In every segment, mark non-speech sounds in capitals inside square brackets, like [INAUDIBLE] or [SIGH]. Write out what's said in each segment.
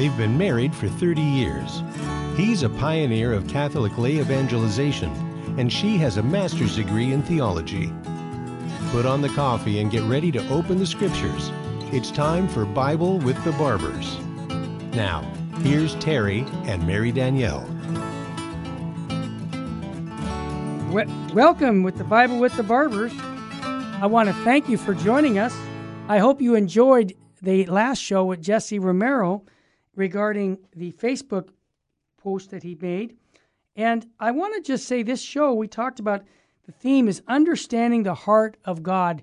They've been married for 30 years. He's a pioneer of Catholic lay evangelization, and she has a master's degree in theology. Put on the coffee and get ready to open the scriptures. It's time for Bible with the Barbers. Now, here's Terry and Mary Danielle. Welcome with the Bible with the Barbers. I want to thank you for joining us. I hope you enjoyed the last show with Jesse Romero regarding the Facebook post that he made. And I want to just say this show, we talked about the theme is understanding the heart of God.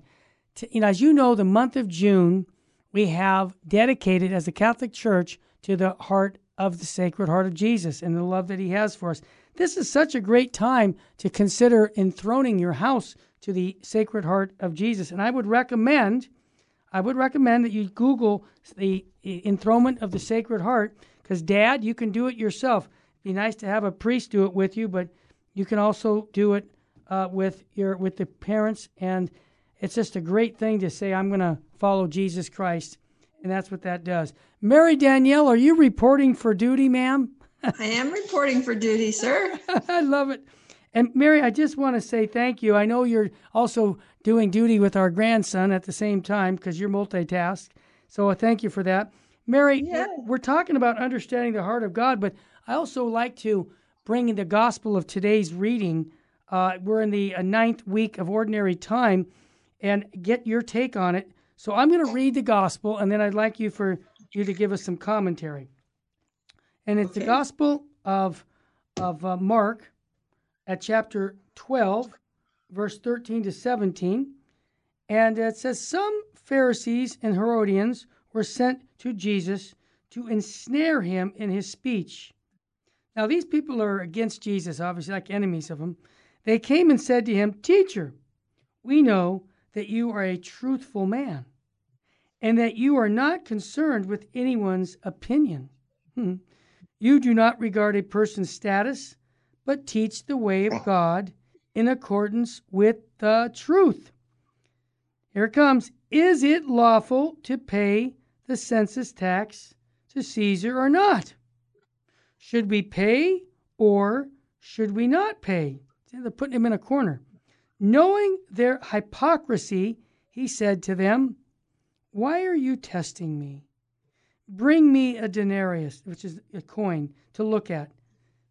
To, you know, as you know, the month of June, we have dedicated as a Catholic Church to the heart of the Sacred Heart of Jesus and the love that he has for us. This is such a great time to consider enthroning your house to the Sacred Heart of Jesus. And I would recommend I would recommend that you Google the enthronement of the Sacred Heart because, Dad, you can do it yourself. It'd be nice to have a priest do it with you, but you can also do it uh, with your with the parents, and it's just a great thing to say, "I'm going to follow Jesus Christ," and that's what that does. Mary Danielle, are you reporting for duty, ma'am? I am reporting for duty, sir. [LAUGHS] I love it. And Mary, I just want to say thank you. I know you're also doing duty with our grandson at the same time because you're multitask. So I thank you for that. Mary, yeah. we're talking about understanding the heart of God, but I also like to bring in the gospel of today's reading. Uh, we're in the uh, ninth week of ordinary time and get your take on it. So I'm going to read the gospel and then I'd like you for you to give us some commentary. And it's okay. the gospel of, of uh, Mark at chapter 12, verse 13 to 17. And it says, Some Pharisees and Herodians were sent to Jesus to ensnare him in his speech. Now, these people are against Jesus, obviously, like enemies of him. They came and said to him, Teacher, we know that you are a truthful man and that you are not concerned with anyone's opinion. Hmm. You do not regard a person's status, but teach the way of God in accordance with the truth. Here it comes. Is it lawful to pay the census tax to Caesar or not? Should we pay or should we not pay? They're putting him in a corner. Knowing their hypocrisy, he said to them, Why are you testing me? Bring me a denarius, which is a coin, to look at.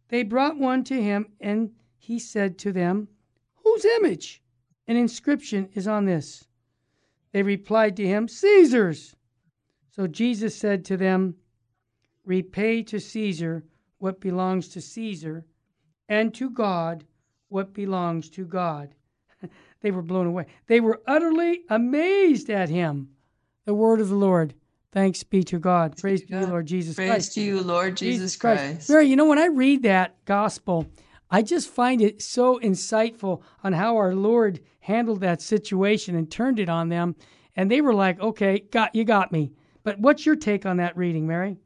They brought one to him, and he said to them, Whose image and inscription is on this? They replied to him, Caesar's. So Jesus said to them, Repay to Caesar what belongs to Caesar, and to God what belongs to God. [LAUGHS] they were blown away. They were utterly amazed at him. The word of the Lord. Thanks be to God. Praise to you, Lord Jesus Praise Christ. Praise to you, Lord Jesus, Jesus Christ. Christ. Mary, you know, when I read that gospel, I just find it so insightful on how our Lord handled that situation and turned it on them. And they were like, okay, got you got me. But what's your take on that reading, Mary?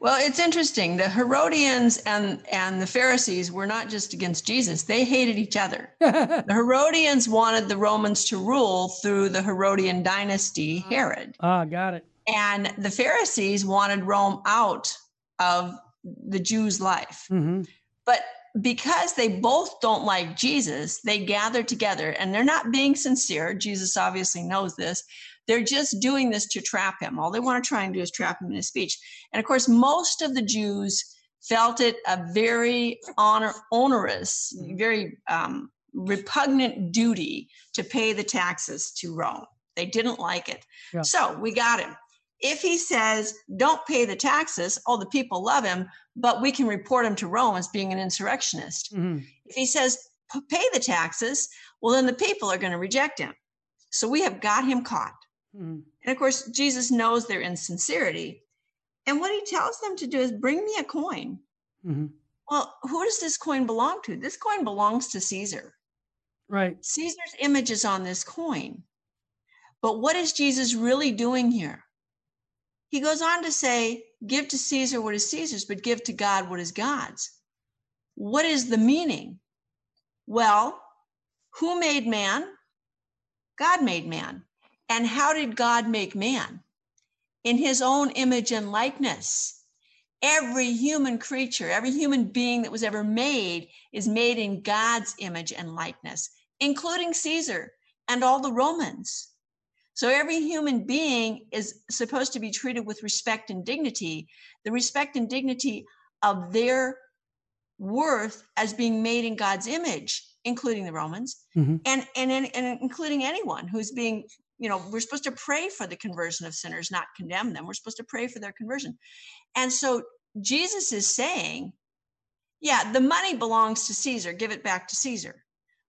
Well, it's interesting. The Herodians and, and the Pharisees were not just against Jesus, they hated each other. [LAUGHS] the Herodians wanted the Romans to rule through the Herodian dynasty, Herod. Ah, got it. And the Pharisees wanted Rome out of the Jews' life. Mm-hmm. But because they both don't like Jesus, they gather together and they're not being sincere. Jesus obviously knows this. They're just doing this to trap him. All they want to try and do is trap him in his speech. And of course, most of the Jews felt it a very honor, onerous, mm-hmm. very um, repugnant duty to pay the taxes to Rome. They didn't like it. Yeah. So we got him. If he says, don't pay the taxes, all the people love him, but we can report him to Rome as being an insurrectionist. Mm-hmm. If he says, pay the taxes, well, then the people are going to reject him. So we have got him caught. Mm-hmm. And of course, Jesus knows their insincerity. And what he tells them to do is bring me a coin. Mm-hmm. Well, who does this coin belong to? This coin belongs to Caesar. Right. Caesar's image is on this coin. But what is Jesus really doing here? He goes on to say, Give to Caesar what is Caesar's, but give to God what is God's. What is the meaning? Well, who made man? God made man. And how did God make man? In his own image and likeness. Every human creature, every human being that was ever made is made in God's image and likeness, including Caesar and all the Romans. So every human being is supposed to be treated with respect and dignity, the respect and dignity of their worth as being made in God's image, including the Romans, mm-hmm. and, and, and including anyone who's being, you know, we're supposed to pray for the conversion of sinners, not condemn them. We're supposed to pray for their conversion. And so Jesus is saying, yeah, the money belongs to Caesar, give it back to Caesar.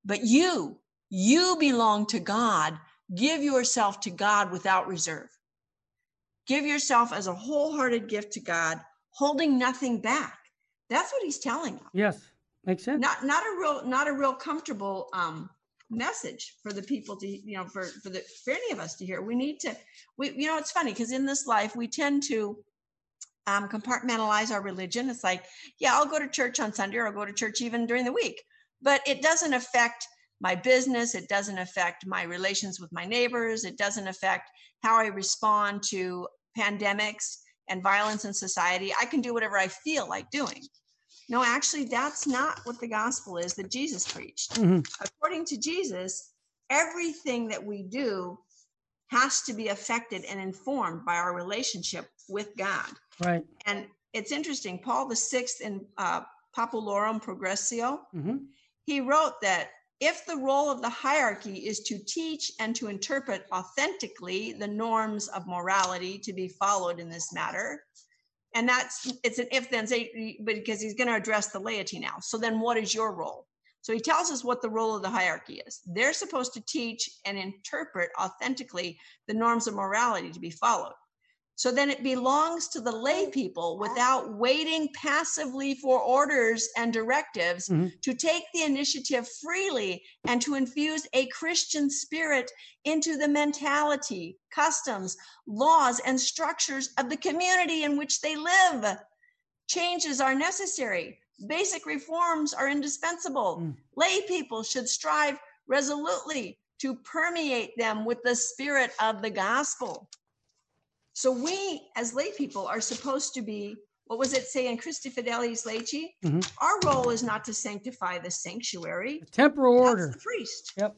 But you, you belong to God. Give yourself to God without reserve. Give yourself as a wholehearted gift to God, holding nothing back. That's what he's telling them. Yes, makes sense. Not not a real not a real comfortable um, message for the people to you know for for the for any of us to hear. We need to we you know it's funny because in this life we tend to um, compartmentalize our religion. It's like yeah I'll go to church on Sunday or I'll go to church even during the week, but it doesn't affect my business. It doesn't affect my relations with my neighbors. It doesn't affect how I respond to pandemics and violence in society. I can do whatever I feel like doing. No, actually, that's not what the gospel is that Jesus preached. Mm-hmm. According to Jesus, everything that we do has to be affected and informed by our relationship with God. Right. And it's interesting. Paul the Sixth in uh, Populorum Progressio, mm-hmm. he wrote that if the role of the hierarchy is to teach and to interpret authentically the norms of morality to be followed in this matter, and that's it's an if then say because he's going to address the laity now. So then what is your role? So he tells us what the role of the hierarchy is. They're supposed to teach and interpret authentically the norms of morality to be followed. So then it belongs to the lay people without waiting passively for orders and directives mm-hmm. to take the initiative freely and to infuse a Christian spirit into the mentality, customs, laws, and structures of the community in which they live. Changes are necessary. Basic reforms are indispensable. Mm. Lay people should strive resolutely to permeate them with the spirit of the gospel. So we, as lay people, are supposed to be. What was it say in Christifideles Laici? Mm-hmm. Our role is not to sanctify the sanctuary. The temporal order. the priest. Yep.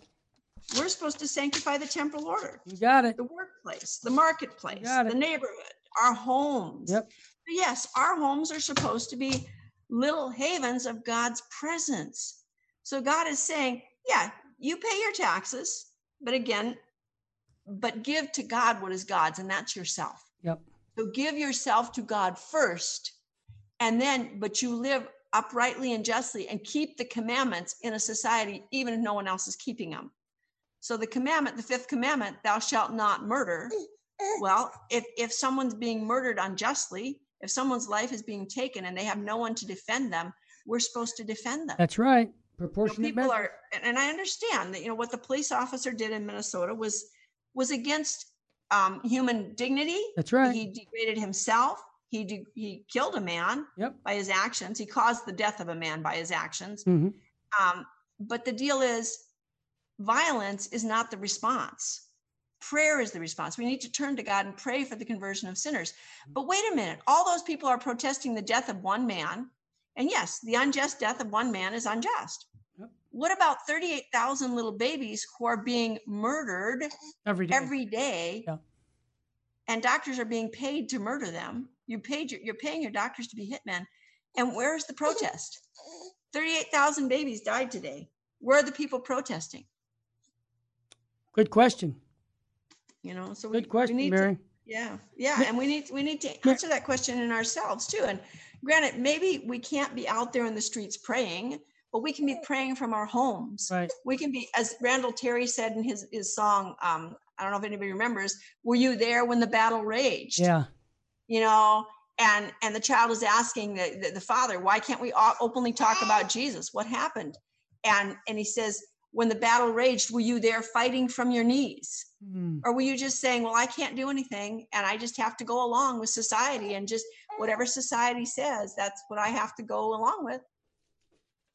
We're supposed to sanctify the temporal order. You got it. The workplace, the marketplace, the neighborhood, our homes. Yep. Yes, our homes are supposed to be little havens of God's presence. So God is saying, yeah, you pay your taxes, but again, but give to God what is God's, and that's yourself. Yep. So give yourself to God first, and then, but you live uprightly and justly and keep the commandments in a society, even if no one else is keeping them. So the commandment, the fifth commandment, thou shalt not murder. Well, if, if someone's being murdered unjustly, if someone's life is being taken and they have no one to defend them, we're supposed to defend them. That's right. Proportionate you know, people measure. are, and I understand that you know what the police officer did in Minnesota was was against um, human dignity. That's right. He degraded himself. He de- he killed a man yep. by his actions. He caused the death of a man by his actions. Mm-hmm. Um, but the deal is, violence is not the response. Prayer is the response. We need to turn to God and pray for the conversion of sinners. But wait a minute. All those people are protesting the death of one man. And yes, the unjust death of one man is unjust. What about 38,000 little babies who are being murdered every day? Every day yeah. And doctors are being paid to murder them. You paid your, you're paying your doctors to be hitmen. And where's the protest? 38,000 babies died today. Where are the people protesting? Good question. You know, so good we, question, we need Mary. To, yeah, yeah, and we need we need to answer that question in ourselves too. And granted, maybe we can't be out there in the streets praying, but we can be praying from our homes. Right. We can be, as Randall Terry said in his his song. Um, I don't know if anybody remembers. Were you there when the battle raged? Yeah. You know, and and the child is asking the, the, the father, why can't we openly talk about Jesus? What happened? And and he says, when the battle raged, were you there fighting from your knees? Mm. Or were you just saying, well, I can't do anything and I just have to go along with society and just whatever society says, that's what I have to go along with?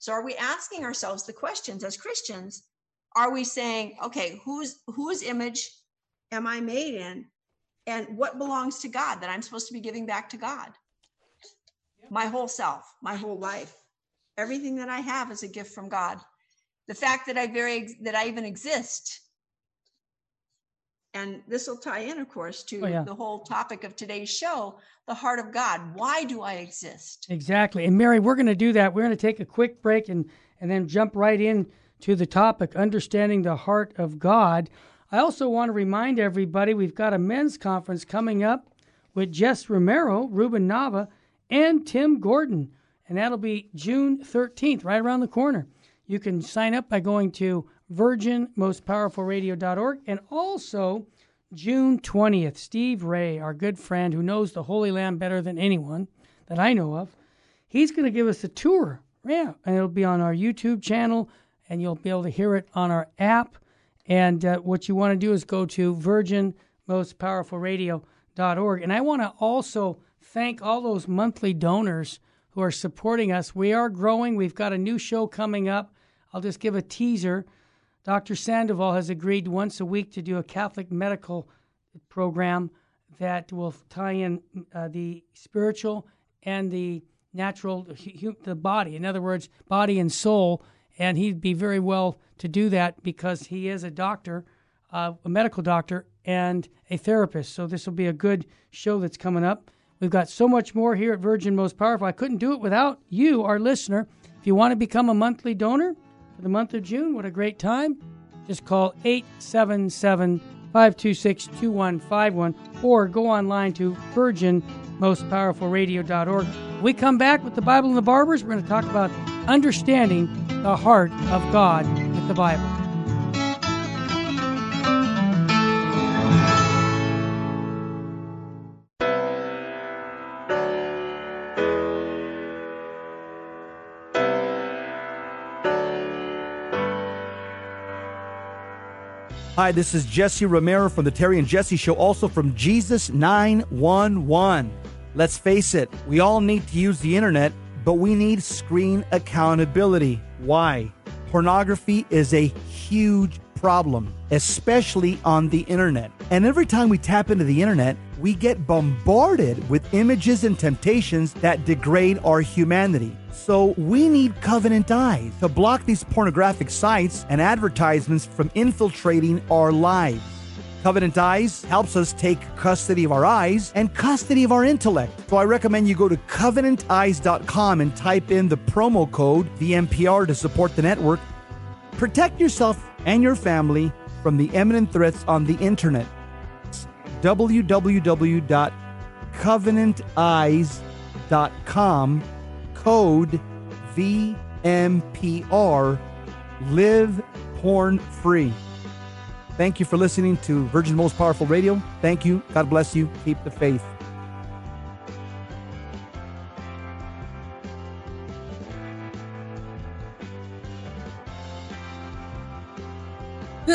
So are we asking ourselves the questions as Christians? Are we saying, okay, whose whose image am I made in? And what belongs to God that I'm supposed to be giving back to God? my whole self, my whole life. Everything that I have is a gift from God. The fact that I very that I even exist. And this will tie in, of course, to oh, yeah. the whole topic of today's show, the heart of God. Why do I exist? Exactly. And Mary, we're going to do that. We're going to take a quick break and and then jump right in to the topic, understanding the heart of God. I also want to remind everybody we've got a men's conference coming up with Jess Romero, Ruben Nava, and Tim Gordon. And that'll be June 13th, right around the corner. You can sign up by going to virginmostpowerfulradio.org and also June 20th, Steve Ray, our good friend who knows the Holy Land better than anyone that I know of, he's going to give us a tour. Yeah, and it'll be on our YouTube channel, and you'll be able to hear it on our app. And uh, what you want to do is go to virginmostpowerfulradio.org. And I want to also thank all those monthly donors who are supporting us. We are growing. We've got a new show coming up. I'll just give a teaser. Dr. Sandoval has agreed once a week to do a Catholic medical program that will tie in uh, the spiritual and the natural, the body. In other words, body and soul and he'd be very well to do that because he is a doctor, uh, a medical doctor, and a therapist. So this will be a good show that's coming up. We've got so much more here at Virgin Most Powerful. I couldn't do it without you, our listener. If you want to become a monthly donor for the month of June, what a great time. Just call 877 526 2151 or go online to virginmostpowerfulradio.org. We come back with the Bible and the Barbers. We're going to talk about understanding the heart of God with the Bible. Hi, this is Jesse Romero from the Terry and Jesse Show, also from Jesus 911. Let's face it, we all need to use the internet, but we need screen accountability. Why? Pornography is a huge problem, especially on the internet. And every time we tap into the internet, we get bombarded with images and temptations that degrade our humanity. So we need Covenant Eyes to block these pornographic sites and advertisements from infiltrating our lives. Covenant Eyes helps us take custody of our eyes and custody of our intellect. So I recommend you go to covenanteyes.com and type in the promo code VMPR to support the network. Protect yourself and your family from the imminent threats on the internet. www.covenanteyes.com code VMPR live porn free. Thank you for listening to Virgin Most Powerful Radio. Thank you. God bless you. Keep the faith.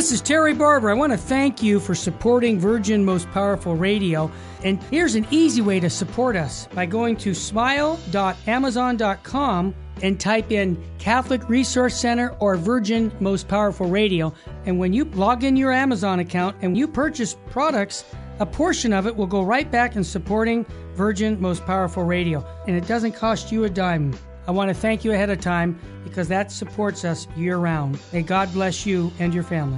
This is Terry Barber. I want to thank you for supporting Virgin Most Powerful Radio. And here's an easy way to support us by going to smile.amazon.com and type in Catholic Resource Center or Virgin Most Powerful Radio. And when you log in your Amazon account and you purchase products, a portion of it will go right back in supporting Virgin Most Powerful Radio. And it doesn't cost you a dime. I want to thank you ahead of time because that supports us year round. May God bless you and your family.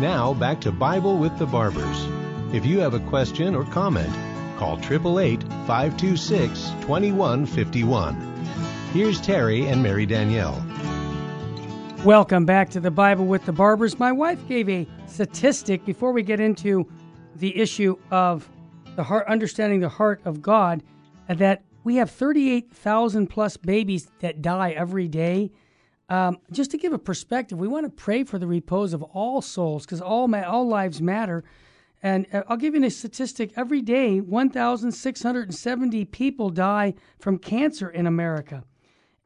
Now back to Bible with the Barbers. If you have a question or comment, call 888 526 2151. Here's Terry and Mary Danielle. Welcome back to the Bible with the Barbers. My wife gave a statistic before we get into the issue of the heart, understanding the heart of God, that we have 38,000 plus babies that die every day um, just to give a perspective, we want to pray for the repose of all souls because all ma- all lives matter. And uh, I'll give you a statistic: every day, 1,670 people die from cancer in America.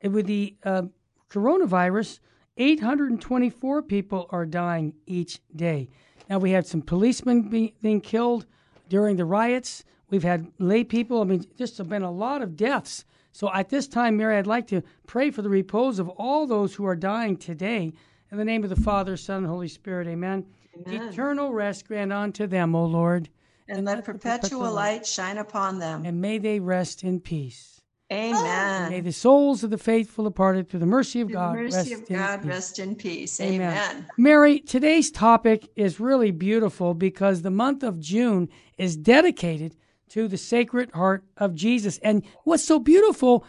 And with the uh, coronavirus, 824 people are dying each day. Now we had some policemen be, being killed during the riots. We've had lay people. I mean, have been a lot of deaths so at this time, Mary, I'd like to pray for the repose of all those who are dying today. In the name of the Father, Son, and Holy Spirit, amen. amen. Eternal rest grant unto them, O Lord. And, and let, let perpetual, perpetual light shine upon them. And may they rest in peace. Amen. May the souls of the faithful departed through the mercy of through God, mercy rest, of God in rest in peace. Amen. Amen. Mary, today's topic is really beautiful because the month of June is dedicated to the Sacred Heart of Jesus. And what's so beautiful,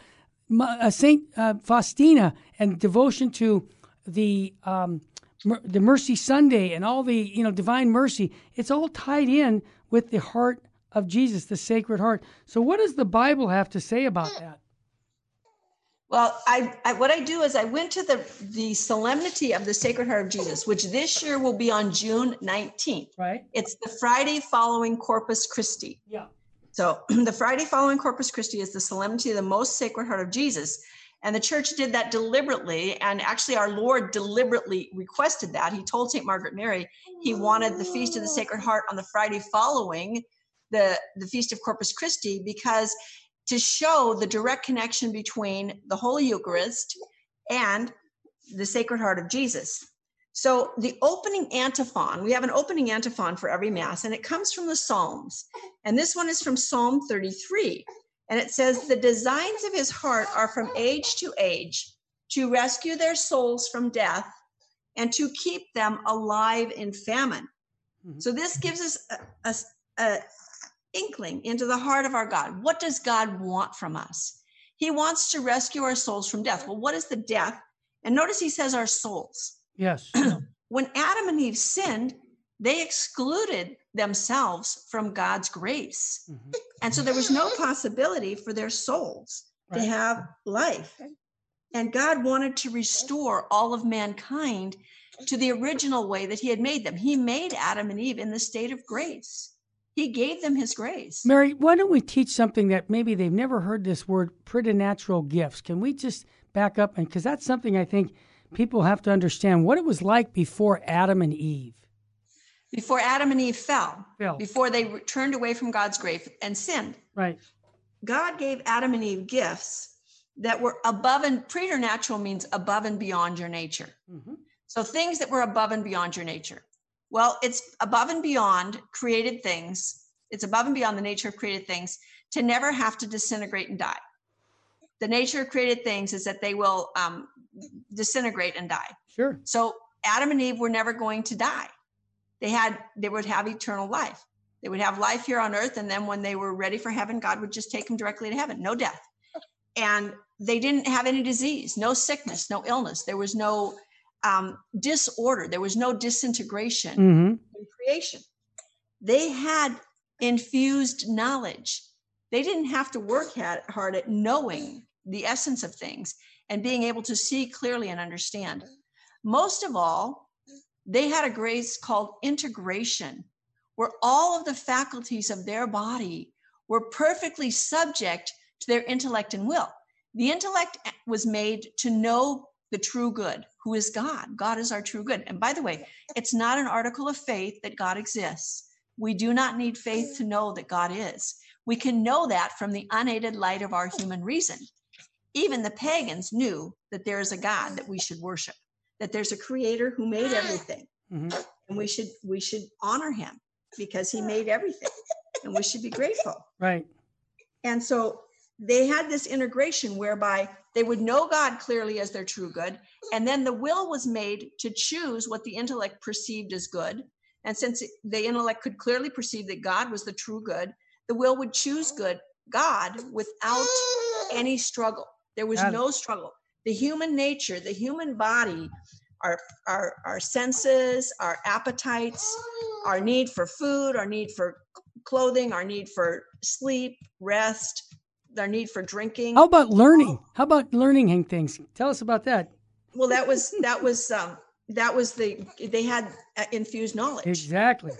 uh, Saint uh, Faustina and devotion to the um, the Mercy Sunday and all the you know divine mercy. It's all tied in with the heart of Jesus, the Sacred Heart. So, what does the Bible have to say about that? Well, I, I, what I do is I went to the the solemnity of the Sacred Heart of Jesus, which this year will be on June nineteenth. Right. It's the Friday following Corpus Christi. Yeah. So [CLEARS THROAT] the Friday following Corpus Christi is the solemnity of the most sacred heart of Jesus. And the church did that deliberately. And actually, our Lord deliberately requested that. He told St. Margaret Mary he wanted the Feast of the Sacred Heart on the Friday following the, the Feast of Corpus Christi because to show the direct connection between the Holy Eucharist and the Sacred Heart of Jesus. So the opening antiphon, we have an opening antiphon for every Mass, and it comes from the Psalms. And this one is from Psalm 33. And it says, The designs of his heart are from age to age to rescue their souls from death and to keep them alive in famine. Mm-hmm. So this gives us a, a, a inkling into the heart of our God. What does God want from us? He wants to rescue our souls from death. Well, what is the death? And notice he says our souls. Yes. [CLEARS THROAT] when Adam and Eve sinned, they excluded themselves from God's grace. Mm-hmm. And so there was no possibility for their souls right. to have life. And God wanted to restore all of mankind to the original way that He had made them. He made Adam and Eve in the state of grace. He gave them His grace. Mary, why don't we teach something that maybe they've never heard this word preternatural gifts? Can we just back up? And because that's something I think people have to understand what it was like before Adam and Eve. Before Adam and Eve fell, fell. before they turned away from God's grace and sinned. Right. God gave Adam and Eve gifts that were above and preternatural means above and beyond your nature. Mm-hmm. So things that were above and beyond your nature. Well, it's above and beyond created things. It's above and beyond the nature of created things to never have to disintegrate and die. The nature of created things is that they will um, disintegrate and die. Sure. So Adam and Eve were never going to die. They had they would have eternal life. They would have life here on earth and then when they were ready for heaven, God would just take them directly to heaven. No death. And they didn't have any disease, no sickness, no illness. There was no um, disorder. There was no disintegration mm-hmm. in creation. They had infused knowledge. They didn't have to work hard at knowing the essence of things and being able to see clearly and understand. Most of all, they had a grace called integration, where all of the faculties of their body were perfectly subject to their intellect and will. The intellect was made to know the true good, who is God. God is our true good. And by the way, it's not an article of faith that God exists. We do not need faith to know that God is. We can know that from the unaided light of our human reason even the pagans knew that there is a God that we should worship, that there's a creator who made everything. Mm-hmm. And we should we should honor him because he made everything and we should be grateful. Right. And so they had this integration whereby they would know God clearly as their true good. And then the will was made to choose what the intellect perceived as good. And since the intellect could clearly perceive that God was the true good, the will would choose good, God, without any struggle. There was no struggle. The human nature, the human body, our, our, our senses, our appetites, our need for food, our need for clothing, our need for sleep, rest, our need for drinking. How about learning? How about learning things? Tell us about that. well, that was that was um, that was the they had uh, infused knowledge. Exactly.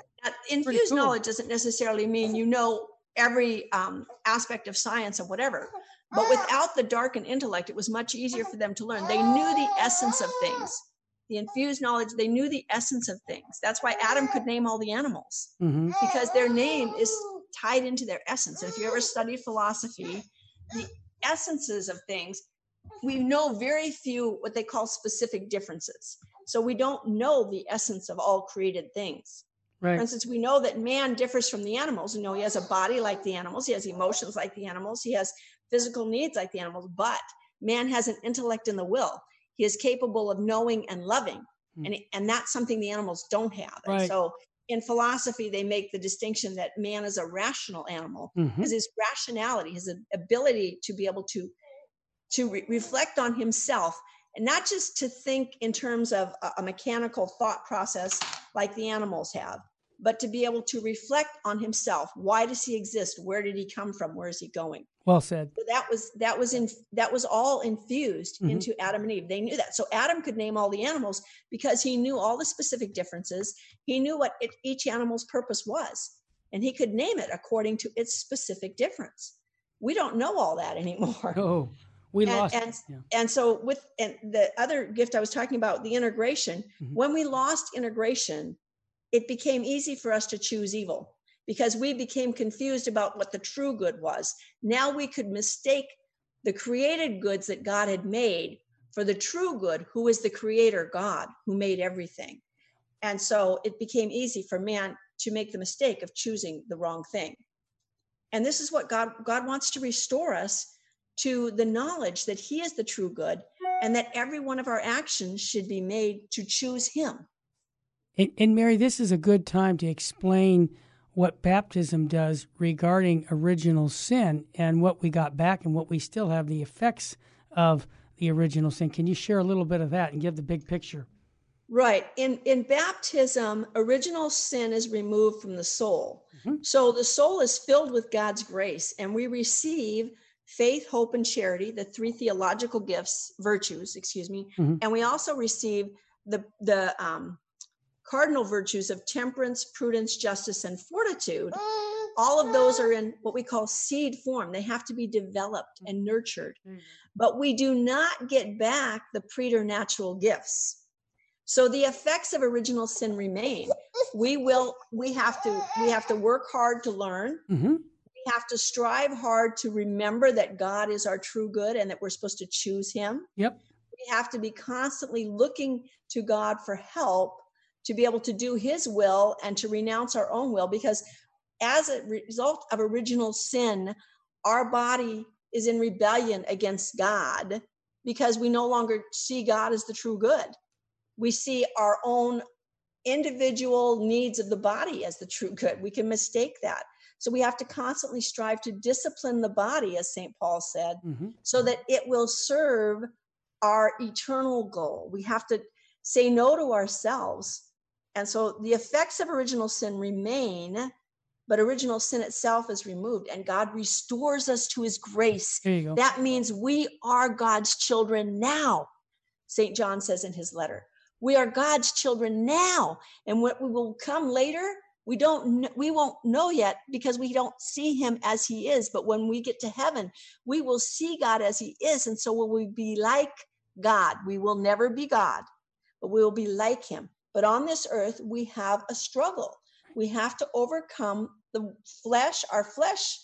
Infused cool. knowledge doesn't necessarily mean you know every um, aspect of science or whatever. But without the darkened intellect, it was much easier for them to learn. They knew the essence of things. The infused knowledge, they knew the essence of things. That's why Adam could name all the animals mm-hmm. because their name is tied into their essence. And if you ever studied philosophy, the essences of things, we know very few what they call specific differences. So we don't know the essence of all created things. Right. For instance, we know that man differs from the animals. You know, he has a body like the animals, he has emotions like the animals, he has physical needs like the animals, but man has an intellect and the will. He is capable of knowing and loving. Mm. And, and that's something the animals don't have. Right. And so in philosophy, they make the distinction that man is a rational animal because mm-hmm. his rationality, his ability to be able to to re- reflect on himself and not just to think in terms of a, a mechanical thought process like the animals have, but to be able to reflect on himself. Why does he exist? Where did he come from? Where is he going? Well said. So that was that was in that was all infused mm-hmm. into Adam and Eve. They knew that. So Adam could name all the animals because he knew all the specific differences. He knew what it, each animal's purpose was, and he could name it according to its specific difference. We don't know all that anymore. [LAUGHS] Oh, we and, lost. And, yeah. and so with and the other gift I was talking about, the integration. Mm-hmm. When we lost integration, it became easy for us to choose evil because we became confused about what the true good was. Now we could mistake the created goods that God had made for the true good, who is the creator God who made everything. And so it became easy for man to make the mistake of choosing the wrong thing. And this is what God God wants to restore us to the knowledge that he is the true good and that every one of our actions should be made to choose him and, and, Mary, this is a good time to explain what baptism does regarding original sin and what we got back and what we still have the effects of the original sin. Can you share a little bit of that and give the big picture? Right. In in baptism, original sin is removed from the soul. Mm-hmm. So the soul is filled with God's grace and we receive faith, hope and charity, the three theological gifts, virtues, excuse me. Mm-hmm. And we also receive the the um cardinal virtues of temperance, prudence, justice, and fortitude, all of those are in what we call seed form. They have to be developed and nurtured. But we do not get back the preternatural gifts. So the effects of original sin remain. We will, we have to, we have to work hard to learn. Mm-hmm. We have to strive hard to remember that God is our true good and that we're supposed to choose Him. Yep. We have to be constantly looking to God for help to be able to do his will and to renounce our own will because as a result of original sin our body is in rebellion against god because we no longer see god as the true good. We see our own individual needs of the body as the true good. We can mistake that. So we have to constantly strive to discipline the body as st paul said mm-hmm. so that it will serve our eternal goal. We have to say no to ourselves and so the effects of original sin remain, but original sin itself is removed, and God restores us to his grace. That means we are God's children now. St. John says in his letter, we are God's children now. And what we will come later, we don't we won't know yet because we don't see him as he is but when we get to heaven we will see god as he is and so will we be like god we will never be god but we will be like him but on this earth, we have a struggle. We have to overcome the flesh, our flesh,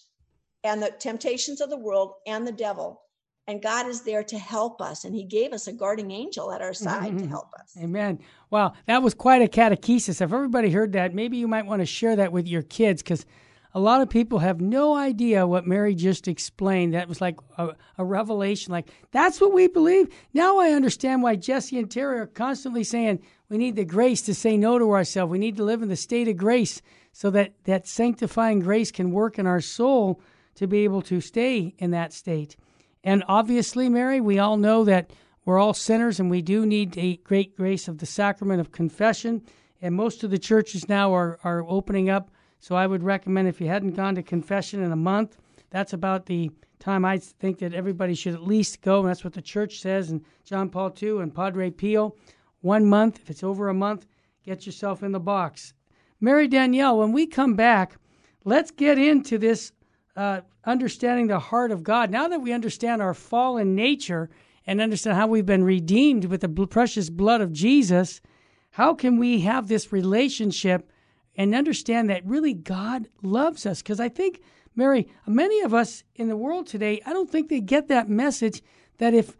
and the temptations of the world and the devil. And God is there to help us. And He gave us a guarding angel at our side mm-hmm. to help us. Amen. Wow, that was quite a catechesis. If everybody heard that, maybe you might want to share that with your kids because a lot of people have no idea what Mary just explained. That was like a, a, revelation. Like, that's what we believe. Now I understand why Jesse and Terry are constantly saying we need the grace to say no to ourselves. We need to live in the state of grace so that that sanctifying grace can work in our soul to be able to stay in that state. And obviously, Mary, we all know that we're all sinners and we do need a great grace of the sacrament of confession. And most of the churches now are, are opening up so I would recommend if you hadn't gone to confession in a month, that's about the time I think that everybody should at least go. And that's what the church says, and John Paul II and Padre Pio. One month, if it's over a month, get yourself in the box. Mary Danielle, when we come back, let's get into this uh, understanding the heart of God. Now that we understand our fallen nature and understand how we've been redeemed with the precious blood of Jesus, how can we have this relationship and understand that really God loves us? Because I think, Mary, many of us in the world today, I don't think they get that message that if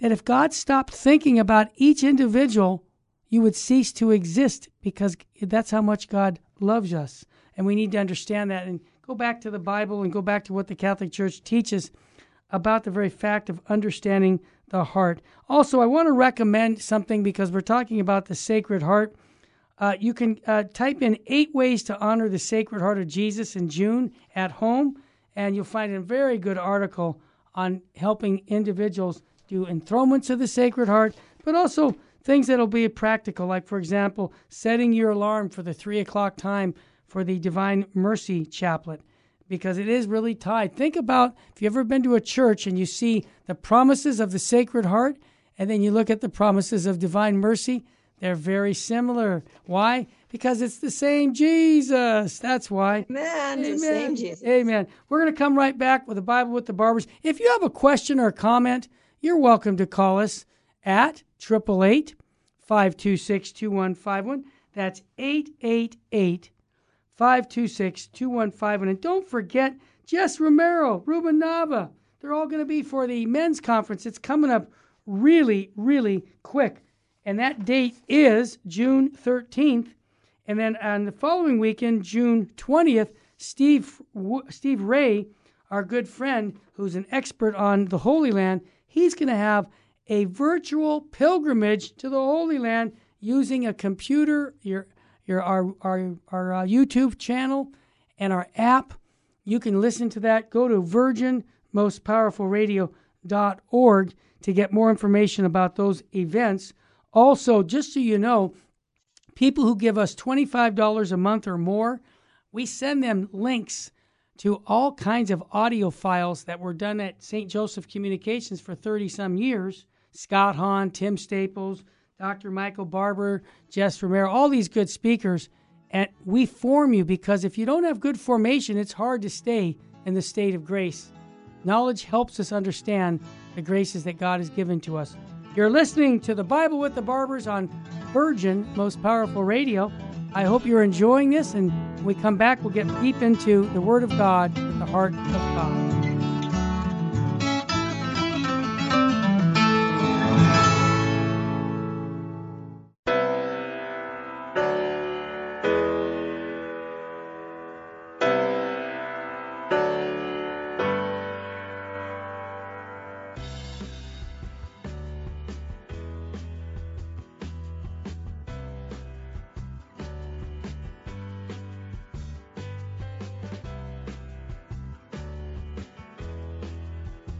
that if God stopped thinking about each individual, you would cease to exist because that's how much God loves us. And we need to understand that and go back to the Bible and go back to what the Catholic Church teaches about the very fact of understanding the heart. Also, I want to recommend something because we're talking about the Sacred Heart. Uh, you can uh, type in eight ways to honor the Sacred Heart of Jesus in June at home, and you'll find a very good article on helping individuals do enthronements of the Sacred Heart, but also things that'll be practical, like, for example, setting your alarm for the three o'clock time for the Divine Mercy Chaplet because it is really tied. Think about if you've ever been to a church and you see the promises of the Sacred Heart and then you look at the promises of Divine Mercy, they're very similar. Why? Because it's the same Jesus. That's why. Amen. Amen. The same Jesus. Amen. We're going to come right back with the Bible with the Barbers. If you have a question or a comment, you're welcome to call us at 888 526 2151. That's 888 526 2151. And don't forget Jess Romero, Ruben Nava. They're all going to be for the men's conference. It's coming up really, really quick. And that date is June 13th. And then on the following weekend, June 20th, Steve, Steve Ray, our good friend who's an expert on the Holy Land, he's going to have a virtual pilgrimage to the Holy Land using a computer, your, your, our, our, our uh, YouTube channel, and our app. You can listen to that. Go to virginmostpowerfulradio.org to get more information about those events. Also, just so you know, people who give us $25 a month or more, we send them links to all kinds of audio files that were done at St. Joseph Communications for 30 some years Scott Hahn, Tim Staples, Dr. Michael Barber, Jess Romero, all these good speakers. And we form you because if you don't have good formation, it's hard to stay in the state of grace. Knowledge helps us understand the graces that God has given to us. You're listening to the Bible with the Barbers on Virgin Most Powerful Radio. I hope you're enjoying this, and when we come back, we'll get deep into the Word of God at the heart of God.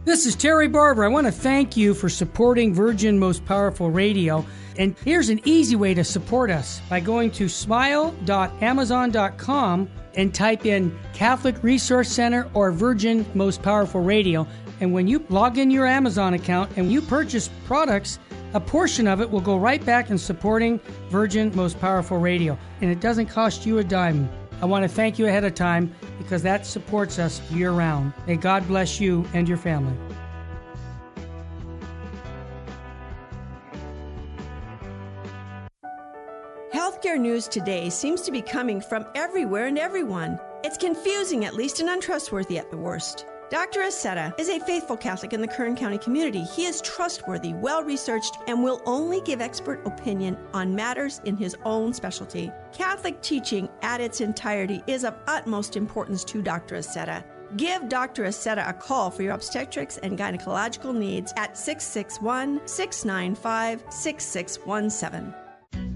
This is Terry Barber. I want to thank you for supporting Virgin Most Powerful Radio. And here's an easy way to support us by going to smile.amazon.com and type in Catholic Resource Center or Virgin Most Powerful Radio. And when you log in your Amazon account and you purchase products, a portion of it will go right back in supporting Virgin Most Powerful Radio. And it doesn't cost you a dime. I want to thank you ahead of time because that supports us year round. May God bless you and your family. Healthcare news today seems to be coming from everywhere and everyone. It's confusing at least and untrustworthy at the worst. Dr. Aceta is a faithful Catholic in the Kern County community. He is trustworthy, well researched, and will only give expert opinion on matters in his own specialty. Catholic teaching at its entirety is of utmost importance to Dr. Aceta. Give Dr. Aceta a call for your obstetrics and gynecological needs at 661 695 6617.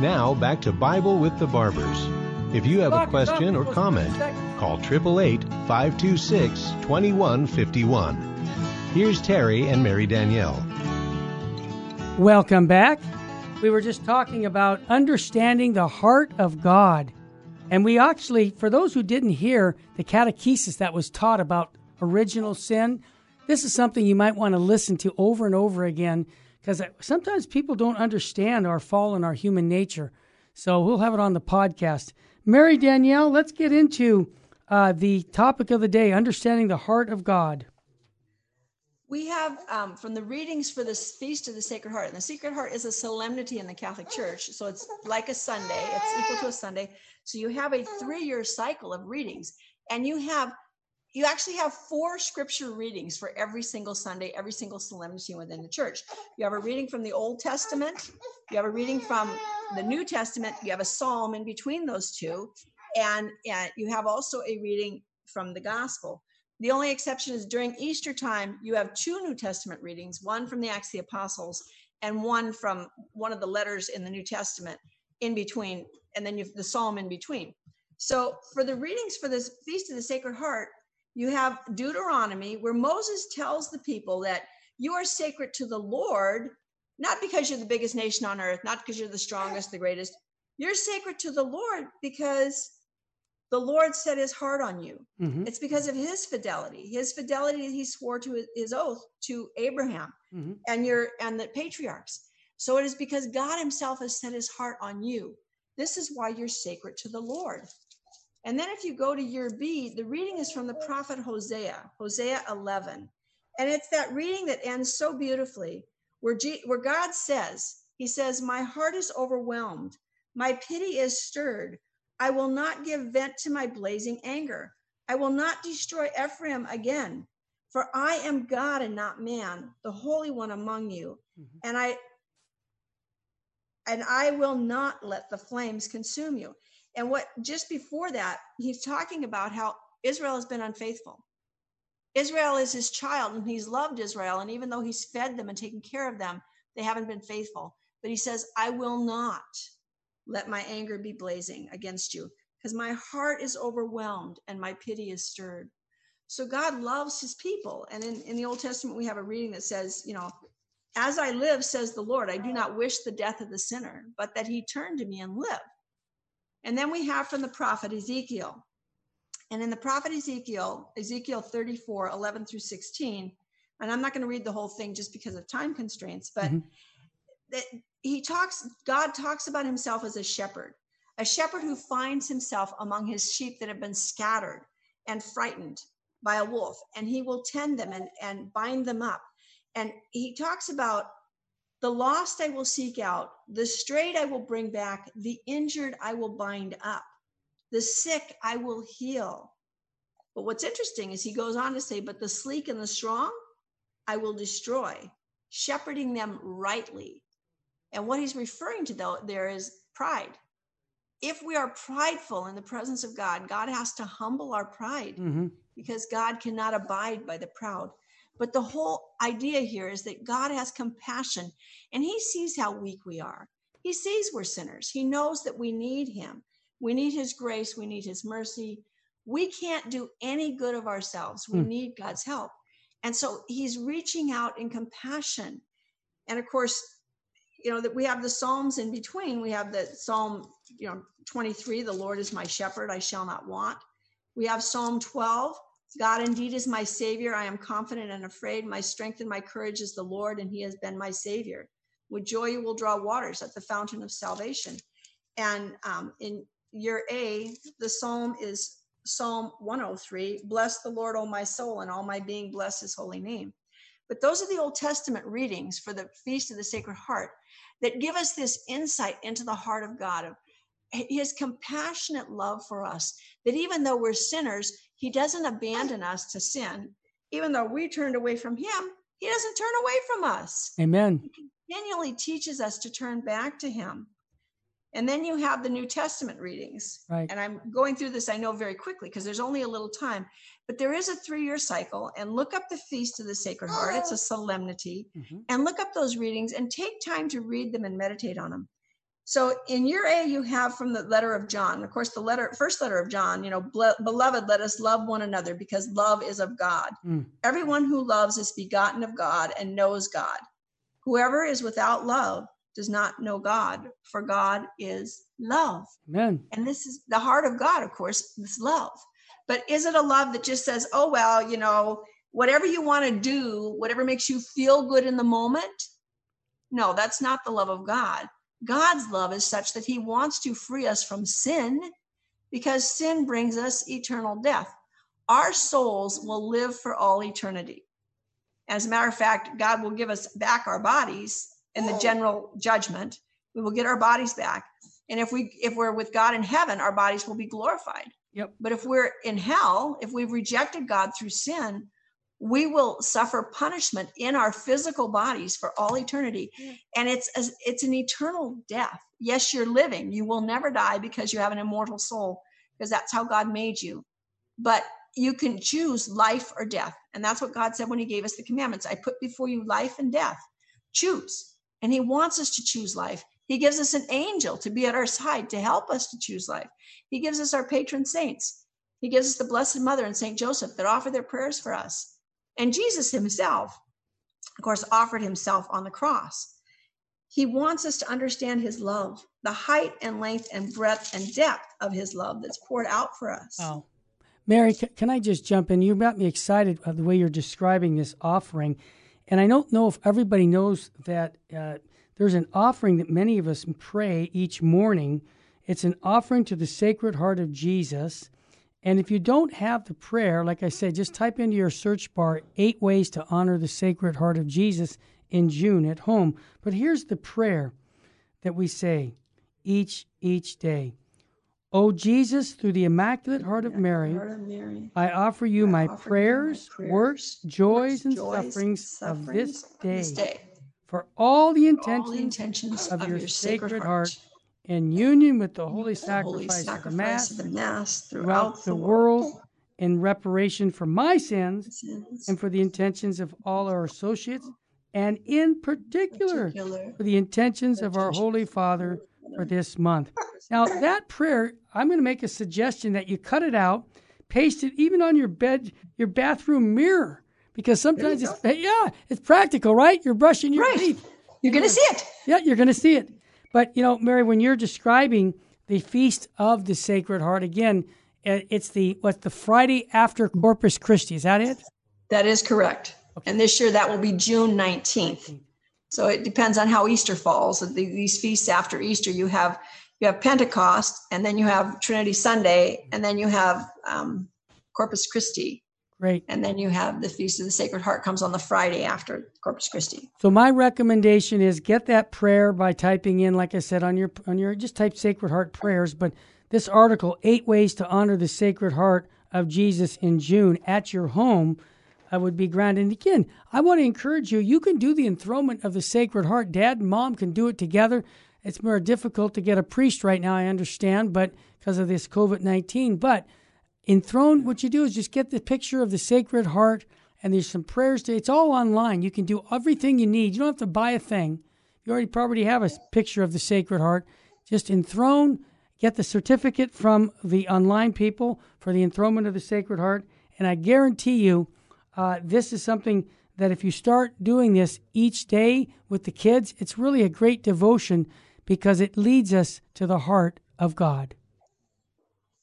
Now back to Bible with the Barbers. If you have a question or comment, call 888 526 2151. Here's Terry and Mary Danielle. Welcome back. We were just talking about understanding the heart of God. And we actually, for those who didn't hear the catechesis that was taught about original sin, this is something you might want to listen to over and over again because sometimes people don't understand our fall and our human nature. So we'll have it on the podcast. Mary Danielle, let's get into uh, the topic of the day understanding the heart of God. We have um, from the readings for this Feast of the Sacred Heart, and the Sacred Heart is a solemnity in the Catholic Church. So it's like a Sunday, it's equal to a Sunday. So you have a three year cycle of readings, and you have you actually have four scripture readings for every single Sunday, every single solemnity within the church. You have a reading from the Old Testament, you have a reading from the New Testament, you have a psalm in between those two, and, and you have also a reading from the gospel. The only exception is during Easter time, you have two New Testament readings, one from the Acts of the Apostles and one from one of the letters in the New Testament in between, and then you have the psalm in between. So for the readings for this Feast of the Sacred Heart, you have Deuteronomy, where Moses tells the people that you are sacred to the Lord, not because you're the biggest nation on earth, not because you're the strongest, the greatest. You're sacred to the Lord because the Lord set his heart on you. Mm-hmm. It's because of his fidelity, his fidelity he swore to his oath to Abraham mm-hmm. and your and the patriarchs. So it is because God himself has set his heart on you. This is why you're sacred to the Lord. And then if you go to year B, the reading is from the prophet Hosea, Hosea 11. And it's that reading that ends so beautifully, where, G, where God says, He says, My heart is overwhelmed, my pity is stirred. I will not give vent to my blazing anger. I will not destroy Ephraim again, for I am God and not man, the Holy One among you. Mm-hmm. And I and I will not let the flames consume you. And what just before that, he's talking about how Israel has been unfaithful. Israel is his child and he's loved Israel. And even though he's fed them and taken care of them, they haven't been faithful. But he says, I will not let my anger be blazing against you because my heart is overwhelmed and my pity is stirred. So God loves his people. And in, in the Old Testament, we have a reading that says, you know, as I live, says the Lord, I do not wish the death of the sinner, but that he turn to me and live. And then we have from the prophet Ezekiel. And in the prophet Ezekiel, Ezekiel 34, 11 through 16, and I'm not going to read the whole thing just because of time constraints, but mm-hmm. that he talks, God talks about himself as a shepherd, a shepherd who finds himself among his sheep that have been scattered and frightened by a wolf, and he will tend them and, and bind them up. And he talks about the lost I will seek out, the strayed I will bring back, the injured I will bind up, the sick I will heal. But what's interesting is he goes on to say, But the sleek and the strong I will destroy, shepherding them rightly. And what he's referring to though there is pride. If we are prideful in the presence of God, God has to humble our pride mm-hmm. because God cannot abide by the proud. But the whole idea here is that God has compassion and he sees how weak we are. He sees we're sinners. He knows that we need him. We need his grace. We need his mercy. We can't do any good of ourselves. We hmm. need God's help. And so he's reaching out in compassion. And of course, you know, that we have the Psalms in between. We have the Psalm, you know, 23, the Lord is my shepherd, I shall not want. We have Psalm 12, God indeed is my savior. I am confident and afraid. My strength and my courage is the Lord, and he has been my savior. With joy, you will draw waters at the fountain of salvation. And um, in year A, the psalm is Psalm 103 Bless the Lord, O my soul, and all my being, bless his holy name. But those are the Old Testament readings for the Feast of the Sacred Heart that give us this insight into the heart of God, of his compassionate love for us, that even though we're sinners, he doesn't abandon us to sin. Even though we turned away from him, he doesn't turn away from us. Amen. He continually teaches us to turn back to him. And then you have the New Testament readings. Right. And I'm going through this, I know very quickly because there's only a little time, but there is a three year cycle. And look up the Feast of the Sacred Heart, it's a solemnity. Mm-hmm. And look up those readings and take time to read them and meditate on them. So in your A, you have from the letter of John. Of course, the letter, first letter of John, you know, beloved, let us love one another because love is of God. Mm. Everyone who loves is begotten of God and knows God. Whoever is without love does not know God, for God is love. Amen. And this is the heart of God, of course, this love. But is it a love that just says, oh, well, you know, whatever you want to do, whatever makes you feel good in the moment? No, that's not the love of God. God's love is such that he wants to free us from sin because sin brings us eternal death. Our souls will live for all eternity. As a matter of fact, God will give us back our bodies in the general judgment. We will get our bodies back. And if we if we're with God in heaven, our bodies will be glorified. Yep. But if we're in hell, if we've rejected God through sin, we will suffer punishment in our physical bodies for all eternity. And it's a, it's an eternal death. Yes you're living. You will never die because you have an immortal soul because that's how god made you. But you can choose life or death. And that's what god said when he gave us the commandments. I put before you life and death. Choose. And he wants us to choose life. He gives us an angel to be at our side to help us to choose life. He gives us our patron saints. He gives us the blessed mother and saint joseph that offer their prayers for us and Jesus himself, of course, offered himself on the cross. He wants us to understand his love, the height and length and breadth and depth of his love that's poured out for us. Oh. Mary, can I just jump in? You got me excited by the way you're describing this offering. And I don't know if everybody knows that uh, there's an offering that many of us pray each morning. It's an offering to the Sacred Heart of Jesus. And if you don't have the prayer, like I said, just type into your search bar eight ways to honor the Sacred Heart of Jesus in June at home. But here's the prayer that we say each each day. O Jesus, through the Immaculate Heart of Mary, I offer you my prayers, works, joys, and sufferings of this day for all the intentions of your Sacred Heart in union with the holy sacrifice, holy of the Mass, of the Mass throughout, the world, in reparation for my sins, sins, and for the intentions of all our associates, and in particular, particular for the intentions of our Holy Father for this month. Now, that prayer, I'm going to make a suggestion that you cut it out, paste it even on your bed, your bathroom mirror, because sometimes it's yeah, it's practical, right? You're brushing your right. teeth. You're going to see it. Yeah, you're going to see it. But, you know, Mary, when you're describing the Feast of the Sacred Heart, again, it's the what's the Friday after Corpus Christi. Is that it? That is correct. Okay. And this year that will be June 19th. So it depends on how Easter falls. These feasts after Easter, you have you have Pentecost, and then you have Trinity Sunday, and then you have um, Corpus Christi. Right. And then you have the Feast of the Sacred Heart comes on the Friday after Corpus Christi. So my recommendation is get that prayer by typing in, like I said, on your on your just type Sacred Heart prayers. But this article, eight ways to honor the Sacred Heart of Jesus in June at your home, I would be grand. And again, I want to encourage you. You can do the enthronement of the Sacred Heart. Dad and mom can do it together. It's more difficult to get a priest right now. I understand, but because of this COVID nineteen, but enthroned, what you do is just get the picture of the Sacred Heart, and there's some prayers. To, it's all online. You can do everything you need. You don't have to buy a thing. You already probably have a picture of the Sacred Heart. Just enthrone, get the certificate from the online people for the enthronement of the Sacred Heart, and I guarantee you, uh, this is something that if you start doing this each day with the kids, it's really a great devotion because it leads us to the heart of God.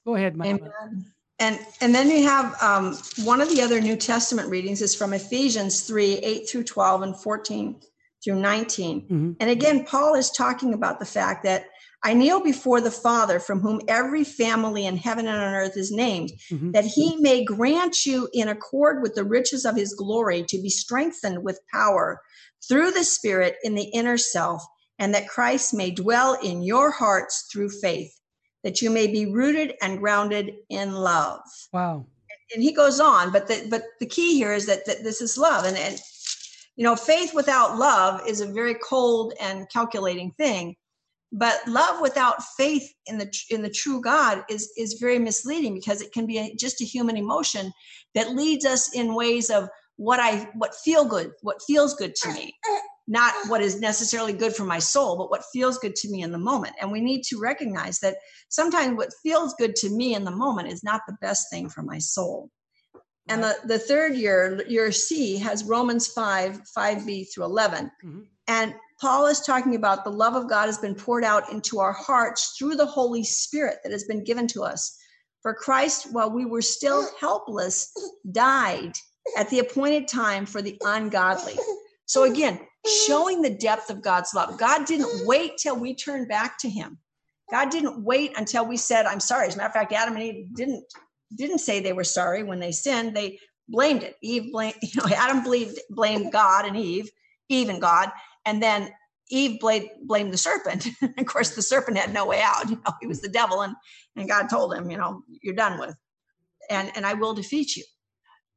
Go ahead, my Amen. And and then you have um, one of the other New Testament readings is from Ephesians 3, 8 through 12 and 14 through 19. Mm-hmm. And again, Paul is talking about the fact that I kneel before the Father, from whom every family in heaven and on earth is named, mm-hmm. that he may grant you, in accord with the riches of his glory, to be strengthened with power through the Spirit in the inner self, and that Christ may dwell in your hearts through faith that you may be rooted and grounded in love. Wow. And he goes on, but the, but the key here is that, that this is love. And, and, you know, faith without love is a very cold and calculating thing. but love without faith in the in the true god is is very misleading because it can be a, just a human emotion that leads us in ways of what i what feel good what feels good to me not what is necessarily good for my soul but what feels good to me in the moment and we need to recognize that sometimes what feels good to me in the moment is not the best thing for my soul and the, the third year year c has romans 5 5b through 11 mm-hmm. and Paul is talking about the love of God has been poured out into our hearts through the Holy Spirit that has been given to us. For Christ, while we were still helpless, died at the appointed time for the ungodly. So again, showing the depth of God's love. God didn't wait till we turned back to him. God didn't wait until we said, I'm sorry. As a matter of fact, Adam and Eve didn't didn't say they were sorry when they sinned. They blamed it. Eve blamed, [LAUGHS] you know, Adam blamed, blamed God and Eve, Eve and God. And then Eve blamed, blamed the serpent. [LAUGHS] of course, the serpent had no way out. [LAUGHS] You know, he was the devil, and, and God told him, you know, you're done with, and, and I will defeat you.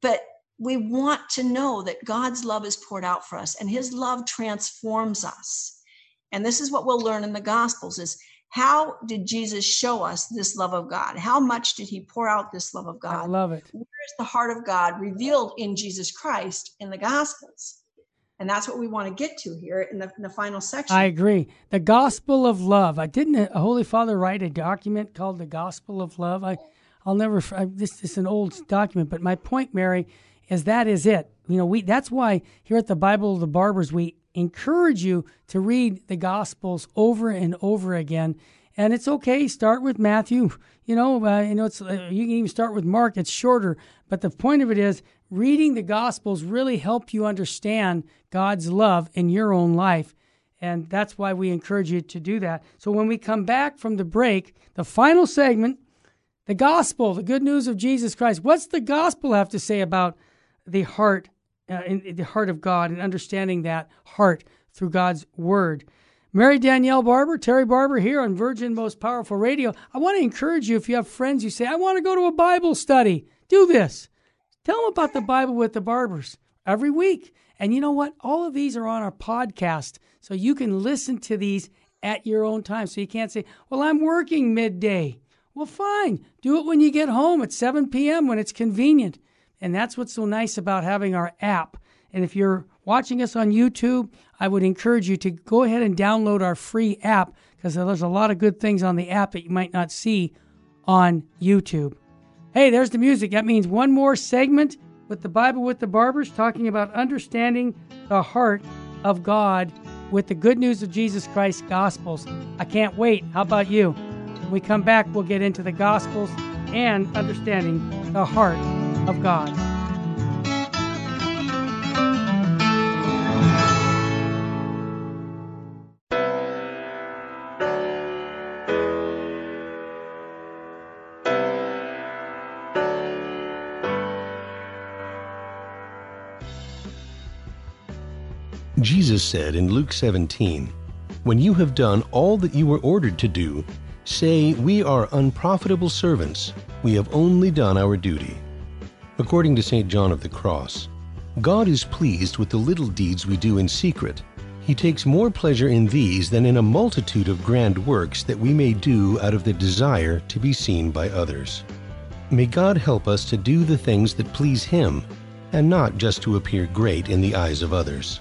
But we want to know that God's love is poured out for us, and his love transforms us. And this is what we'll learn in the Gospels is how did Jesus show us this love of God? How much did he pour out this love of God? I love it. Where is the heart of God revealed in Jesus Christ in the Gospels? And that's what we want to get to here in the, in the final section. I agree. The gospel of love. I didn't a Holy Father write a document called the gospel of love. I, I'll never. I, this, this is an old document, but my point, Mary, is that is it. You know, we. That's why here at the Bible of the Barbers, we encourage you to read the Gospels over and over again. And it's okay. Start with Matthew. You know, uh, you know, it's uh, you can even start with Mark. It's shorter, but the point of it is reading the Gospels really help you understand God's love in your own life. And that's why we encourage you to do that. So when we come back from the break, the final segment, the gospel, the good news of Jesus Christ. What's the gospel have to say about the heart, uh, in, the heart of God, and understanding that heart through God's word? Mary Danielle Barber, Terry Barber here on Virgin Most Powerful Radio. I want to encourage you if you have friends you say, I want to go to a Bible study, do this. Tell them about the Bible with the Barbers every week. And you know what? All of these are on our podcast. So you can listen to these at your own time. So you can't say, well, I'm working midday. Well, fine. Do it when you get home at 7 p.m. when it's convenient. And that's what's so nice about having our app. And if you're watching us on YouTube, I would encourage you to go ahead and download our free app because there's a lot of good things on the app that you might not see on YouTube. Hey, there's the music. That means one more segment with the Bible with the Barbers, talking about understanding the heart of God with the good news of Jesus Christ's Gospels. I can't wait. How about you? When we come back, we'll get into the Gospels and understanding the heart of God. Jesus said in Luke 17, When you have done all that you were ordered to do, say, We are unprofitable servants. We have only done our duty. According to St. John of the Cross, God is pleased with the little deeds we do in secret. He takes more pleasure in these than in a multitude of grand works that we may do out of the desire to be seen by others. May God help us to do the things that please Him, and not just to appear great in the eyes of others.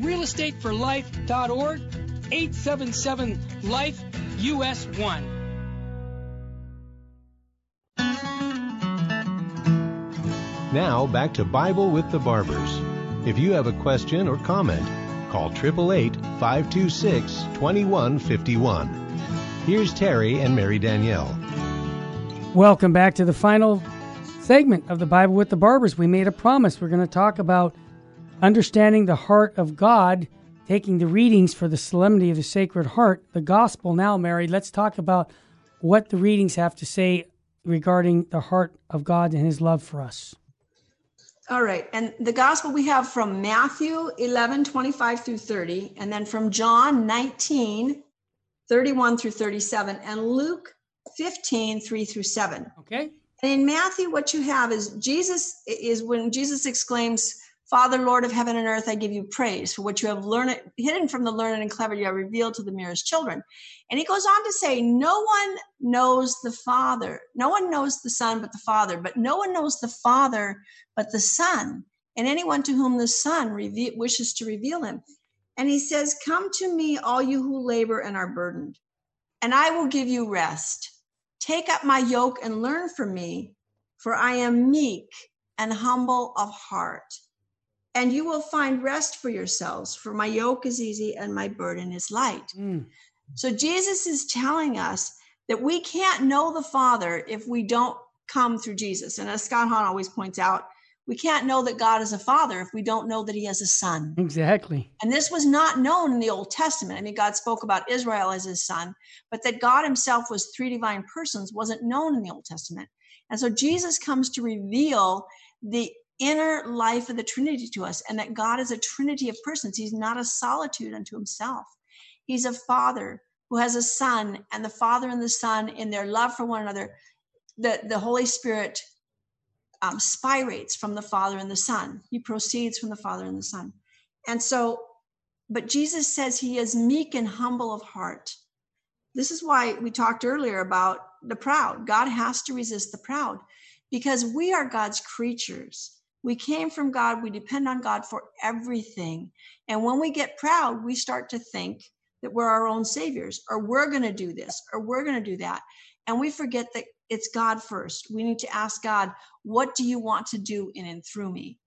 Realestateforlife.org 877 Life US 1. Now back to Bible with the Barbers. If you have a question or comment, call 888 526 2151. Here's Terry and Mary Danielle. Welcome back to the final segment of the Bible with the Barbers. We made a promise. We're going to talk about understanding the heart of God, taking the readings for the solemnity of the Sacred Heart, the gospel. Now, Mary, let's talk about what the readings have to say regarding the heart of God and his love for us. All right. And the gospel we have from Matthew 11, 25 through 30, and then from John 19, 31 through 37, and Luke 15, 3 through 7. Okay. And in Matthew, what you have is Jesus is when Jesus exclaims, Father, Lord of heaven and earth, I give you praise for what you have learned, hidden from the learned and clever, you have revealed to the merest children. And he goes on to say, No one knows the Father. No one knows the Son but the Father, but no one knows the Father but the Son, and anyone to whom the Son reve- wishes to reveal him. And he says, Come to me, all you who labor and are burdened, and I will give you rest. Take up my yoke and learn from me, for I am meek and humble of heart and you will find rest for yourselves for my yoke is easy and my burden is light. Mm. so jesus is telling us that we can't know the father if we don't come through jesus. And as scott hahn always points out we can't know that god is a father if we don't know that he has a son. Exactly. And this was not known in the old testament. I mean god spoke about israel as his son but that god himself was three divine persons wasn't known in the old testament. And so jesus comes to reveal the inner life of the Trinity to us, and that God is a trinity of persons. He's not a solitude unto himself. He's a father who has a son, and the father and the son, in their love for one another, the, the Holy Spirit um, spirates from the father and the son. He proceeds from the father and the son. And so, but Jesus says he is meek and humble of heart. This is why we talked earlier about the proud. God has to resist the proud because we are God's creatures. We came from God. We depend on God for everything. And when we get proud, we start to think that we're our own saviors, or we're going to do this, or we're going to do that. And we forget that it's God first. We need to ask God, what do you want to do in and through me?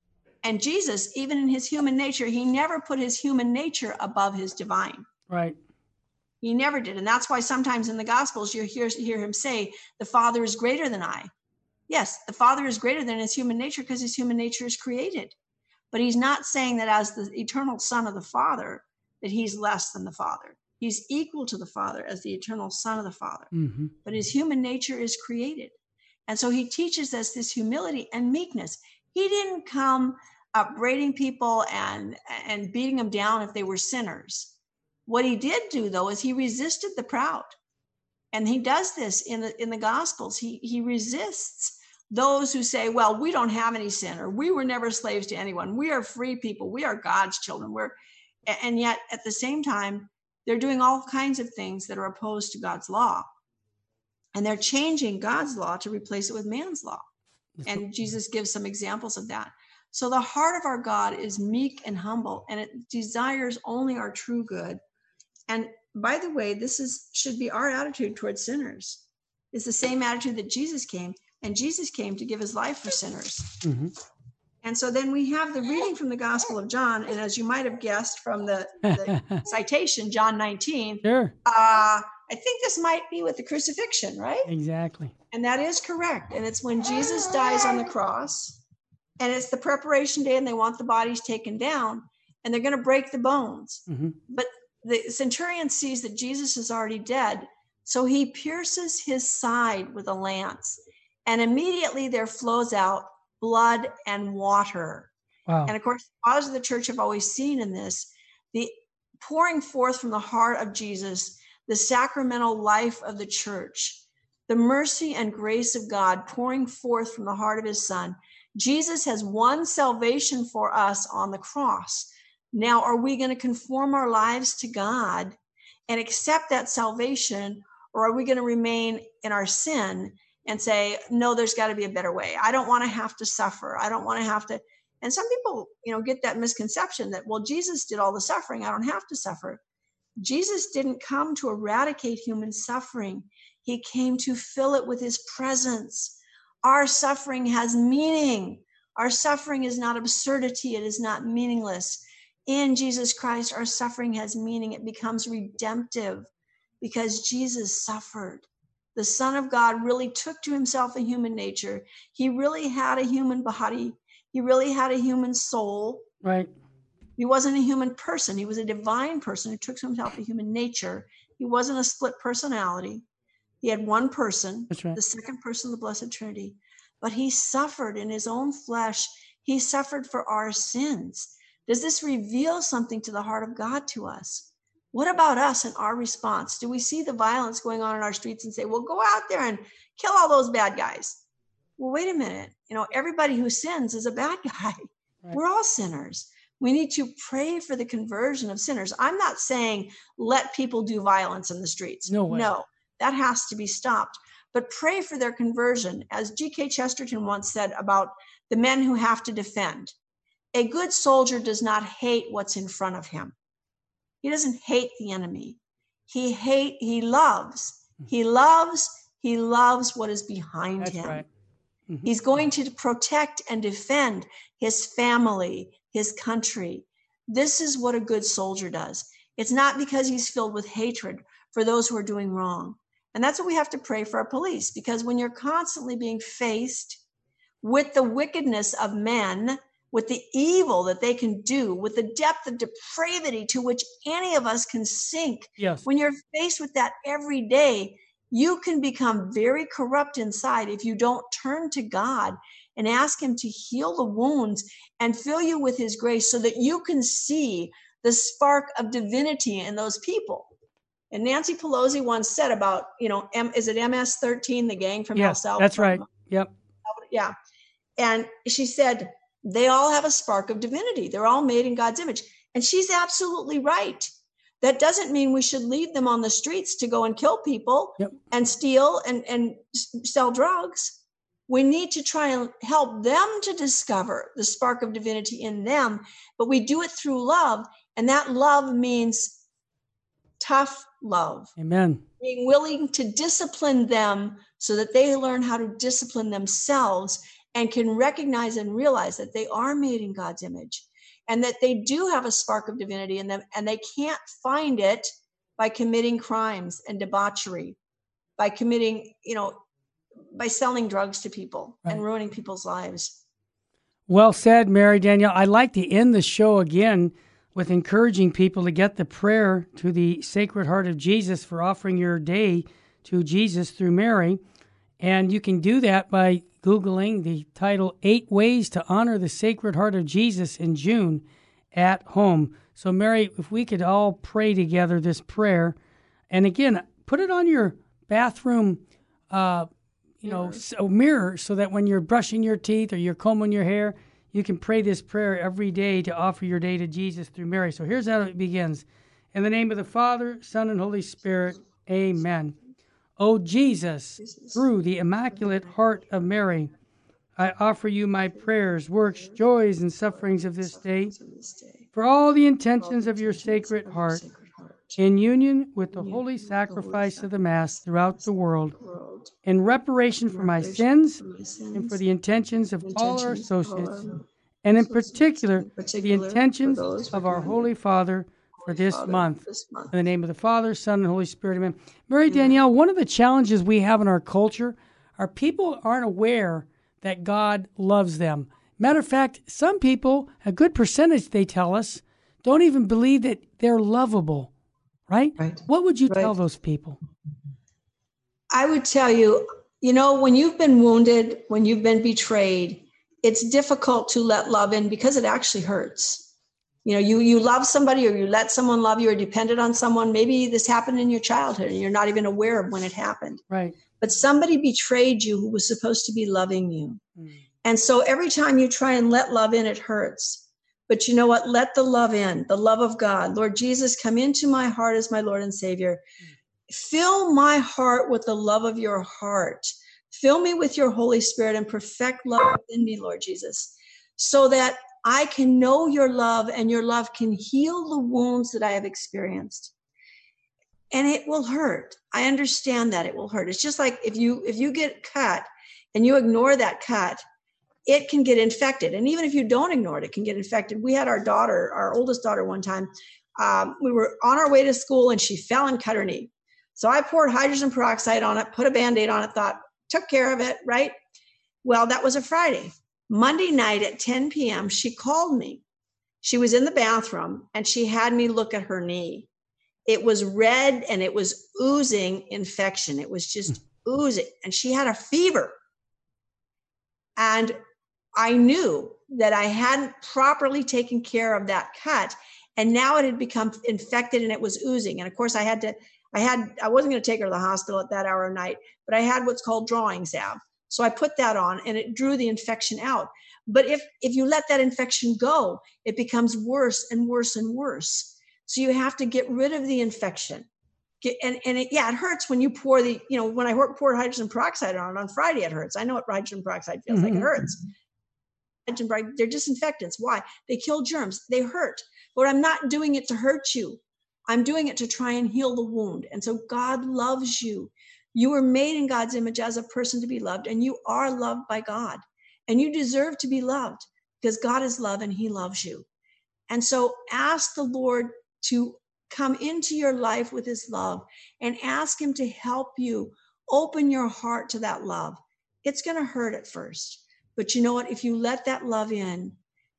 And Jesus, even in his human nature, he never put his human nature above his divine. Right. He never did. And that's why sometimes in the Gospels you hear, hear him say, The Father is greater than I. Yes, the Father is greater than his human nature because his human nature is created. But he's not saying that as the eternal Son of the Father, that he's less than the Father. He's equal to the Father as the eternal Son of the Father. Mm-hmm. But his human nature is created. And so he teaches us this humility and meekness. He didn't come upbraiding people and, and beating them down if they were sinners. What he did do, though, is he resisted the proud. And he does this in the in the gospels. He he resists those who say, well, we don't have any sin or we were never slaves to anyone. We are free people. We are God's children. We're, and yet at the same time, they're doing all kinds of things that are opposed to God's law. And they're changing God's law to replace it with man's law. And Jesus gives some examples of that. So the heart of our God is meek and humble, and it desires only our true good. And by the way, this is should be our attitude towards sinners. It's the same attitude that Jesus came and Jesus came to give his life for sinners. Mm-hmm. And so then we have the reading from the Gospel of John, and as you might have guessed from the, the [LAUGHS] citation, John 19. Sure. Uh, I think this might be with the crucifixion, right? Exactly. And that is correct. And it's when Jesus dies on the cross, and it's the preparation day, and they want the bodies taken down, and they're going to break the bones. Mm-hmm. But the centurion sees that Jesus is already dead, so he pierces his side with a lance, and immediately there flows out blood and water. Wow. And of course, fathers of the church have always seen in this the pouring forth from the heart of Jesus, the sacramental life of the church, the mercy and grace of God pouring forth from the heart of his son. Jesus has won salvation for us on the cross. Now, are we going to conform our lives to God and accept that salvation, or are we going to remain in our sin and say, no, there's got to be a better way. I don't want to have to suffer. I don't want to have to. And some people, you know, get that misconception that, well, Jesus did all the suffering. I don't have to suffer. Jesus didn't come to eradicate human suffering, he came to fill it with his presence. Our suffering has meaning. Our suffering is not absurdity, it is not meaningless. In Jesus Christ, our suffering has meaning. It becomes redemptive because Jesus suffered the Son of God really took to himself a human nature. He really had a human body. He really had a human soul. Right. He wasn't a human person. He was a divine person who took to himself a human nature. He wasn't a split personality. He had one person, That's right. the second person of the Blessed Trinity. But he suffered in his own flesh. He suffered for our sins. Does this reveal something to the heart of God to us? What about us and our response? Do we see the violence going on in our streets and say, well, go out there and kill all those bad guys? Well, wait a minute. You know, everybody who sins is a bad [LAUGHS] guy. Right. We're all sinners. We need to pray for the conversion of sinners. I'm not saying let people do violence in the streets. No way. No, that has to be stopped. But pray for their conversion. As G.K. Chesterton once said about the men who have to defend, a good soldier does not hate what's in front of him. He doesn't hate the enemy. He hate he loves. He loves he loves what is behind That's him. Right. Mm-hmm. He's going to protect and defend his family, his country. This is what a good soldier does. It's not because he's filled with hatred for those who are doing wrong. And that's what we have to pray for our police because when you're constantly being faced with the wickedness of men with the evil that they can do, with the depth of depravity to which any of us can sink. Yes. When you're faced with that every day, you can become very corrupt inside if you don't turn to God and ask Him to heal the wounds and fill you with His grace so that you can see the spark of divinity in those people. And Nancy Pelosi once said about, you know, M, is it MS 13, the gang from yes, El Salvador? That's right. Yep. Yeah. And she said, they all have a spark of divinity. They're all made in God's image. And she's absolutely right. That doesn't mean we should leave them on the streets to go and kill people yep. and steal and, and sell drugs. We need to try and help them to discover the spark of divinity in them, but we do it through love. And that love means tough love. Amen. Being willing to discipline them so that they learn how to discipline themselves and can recognize and realize that they are made in God's image and that they do have a spark of divinity in them and they can't find it by committing crimes and debauchery, by committing, you know, by selling drugs to people right. and ruining people's lives. Well said, Mary Danielle. I'd like to end the show again with encouraging people to get the prayer to the Sacred Heart of Jesus for offering your day to Jesus through Mary. And you can do that by Googling the title Eight Ways to Honor the Sacred Heart of Jesus in June at Home. So, Mary, if we could all pray together this prayer, and again, put it on your bathroom, uh, you know, so mirror, so that when you're brushing your teeth or you're combing your hair, you can pray this prayer every day to offer your day to Jesus through Mary. So here's how it begins: In the name of the Father, Son, and Holy Spirit. Amen. Oh, o Jesus, through the Immaculate Heart of Mary, I offer you my prayers, works, joys, and sufferings of this day for all the intentions of your Sacred Heart, in union with the holy sacrifice of the Mass throughout the world, in reparation for my sins and for the intentions of all our associates and in particular, the intentions of our Holy Father for this, Father, month. this month. In the name of the Father, Son, and Holy Spirit, amen. Mary Danielle, one of the challenges we have in our culture are people aren't aware that God loves them. Matter of fact, some people, a good percentage, they tell us, don't even believe that they're lovable, right? right. What would you right. tell those people? I would tell you, you know, when you've been wounded, when you've been betrayed, it's difficult to let love in because it actually hurts. You know, you you love somebody or you let someone love you or depended on someone. Maybe this happened in your childhood and you're not even aware of when it happened. Right. But somebody betrayed you who was supposed to be loving you. Mm. And so every time you try and let love in, it hurts. But you know what? Let the love in, the love of God. Lord Jesus, come into my heart as my Lord and Savior. Fill my heart with the love of your heart. Fill me with your Holy Spirit and perfect love within me, Lord Jesus, so that I can know your love and your love can heal the wounds that I have experienced. And it will hurt. I understand that it will hurt. It's just like if you if you get cut and you ignore that cut, it can get infected. And even if you don't ignore it, it can get infected. We had our daughter, our oldest daughter, one time. Um, we were on our way to school and she fell and cut her knee. So I poured hydrogen peroxide on it, put a band aid on it, thought, took care of it, right? Well, that was a Friday. Monday night at 10 p.m., she called me. She was in the bathroom and she had me look at her knee. It was red and it was oozing infection. It was just hmm. oozing. And she had a fever. And I knew that I hadn't properly taken care of that cut. And now it had become infected and it was oozing. And of course, I had to, I had, I wasn't going to take her to the hospital at that hour of night, but I had what's called drawing salve. So I put that on and it drew the infection out. But if, if you let that infection go, it becomes worse and worse and worse. So you have to get rid of the infection. Get, and and it, yeah, it hurts when you pour the, you know, when I poured hydrogen peroxide on it on Friday, it hurts. I know what hydrogen peroxide feels mm-hmm. like. It mm-hmm. hurts they're disinfectants. Why? They kill germs. They hurt. But I'm not doing it to hurt you. I'm doing it to try and heal the wound. And so God loves you. You were made in God's image as a person to be loved, and you are loved by God. And you deserve to be loved because God is love and He loves you. And so ask the Lord to come into your life with His love and ask Him to help you open your heart to that love. It's going to hurt at first. But you know what? If you let that love in,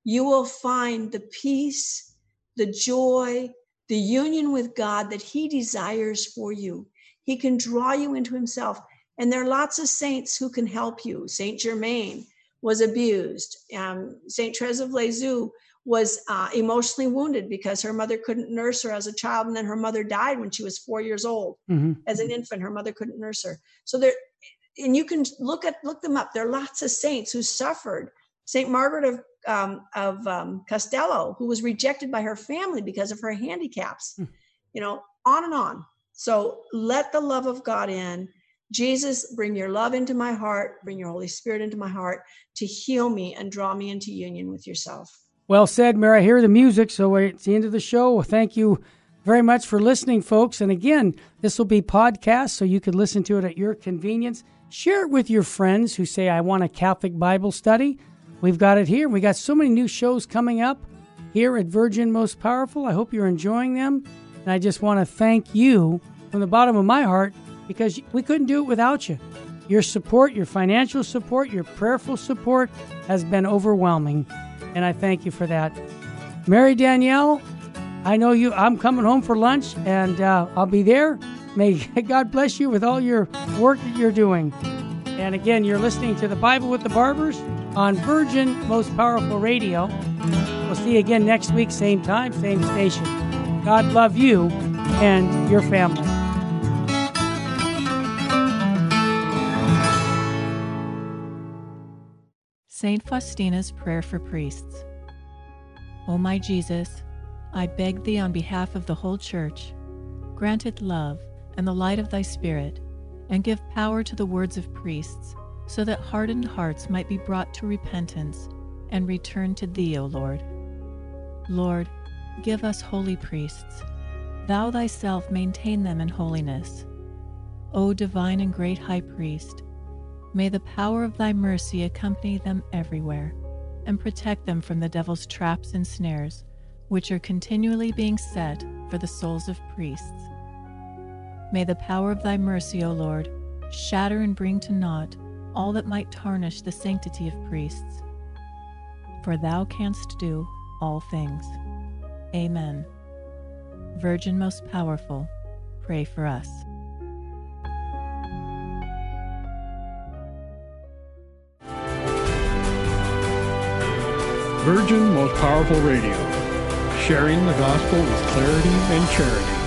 you will find the peace, the joy, the union with God that He desires for you. He can draw you into Himself. And there are lots of saints who can help you. Saint Germaine was abused. Um, Saint Therese of Lisieux was uh, emotionally wounded because her mother couldn't nurse her as a child, and then her mother died when she was four years old. Mm-hmm. As an infant, her mother couldn't nurse her. So there, and you can look at look them up. There are lots of saints who suffered. Saint Margaret of um, of um, Castello, who was rejected by her family because of her handicaps. Hmm. You know, on and on. So let the love of God in. Jesus, bring your love into my heart, bring your Holy Spirit into my heart to heal me and draw me into union with yourself. Well said, Mary. I hear the music, so it's the end of the show. Thank you very much for listening, folks. And again, this will be podcast, so you can listen to it at your convenience. Share it with your friends who say, I want a Catholic Bible study. We've got it here. We got so many new shows coming up here at Virgin Most Powerful. I hope you're enjoying them. And I just want to thank you from the bottom of my heart because we couldn't do it without you. Your support, your financial support, your prayerful support has been overwhelming. And I thank you for that. Mary Danielle, I know you. I'm coming home for lunch and uh, I'll be there. May [LAUGHS] God bless you with all your work that you're doing. And again, you're listening to the Bible with the Barbers on Virgin Most Powerful Radio. We'll see you again next week, same time, same station. God love you and your family. St. Faustina's Prayer for Priests. O my Jesus, I beg thee on behalf of the whole Church, grant it love and the light of thy Spirit, and give power to the words of priests, so that hardened hearts might be brought to repentance and return to thee, O Lord. Lord, give us holy priests. Thou thyself maintain them in holiness. O divine and great high priest, may the power of thy mercy accompany them everywhere, and protect them from the devil's traps and snares, which are continually being set for the souls of priests. May the power of thy mercy, O Lord, shatter and bring to naught all that might tarnish the sanctity of priests. For thou canst do all things. Amen. Virgin most powerful, pray for us. Virgin Most Powerful Radio, sharing the gospel with clarity and charity.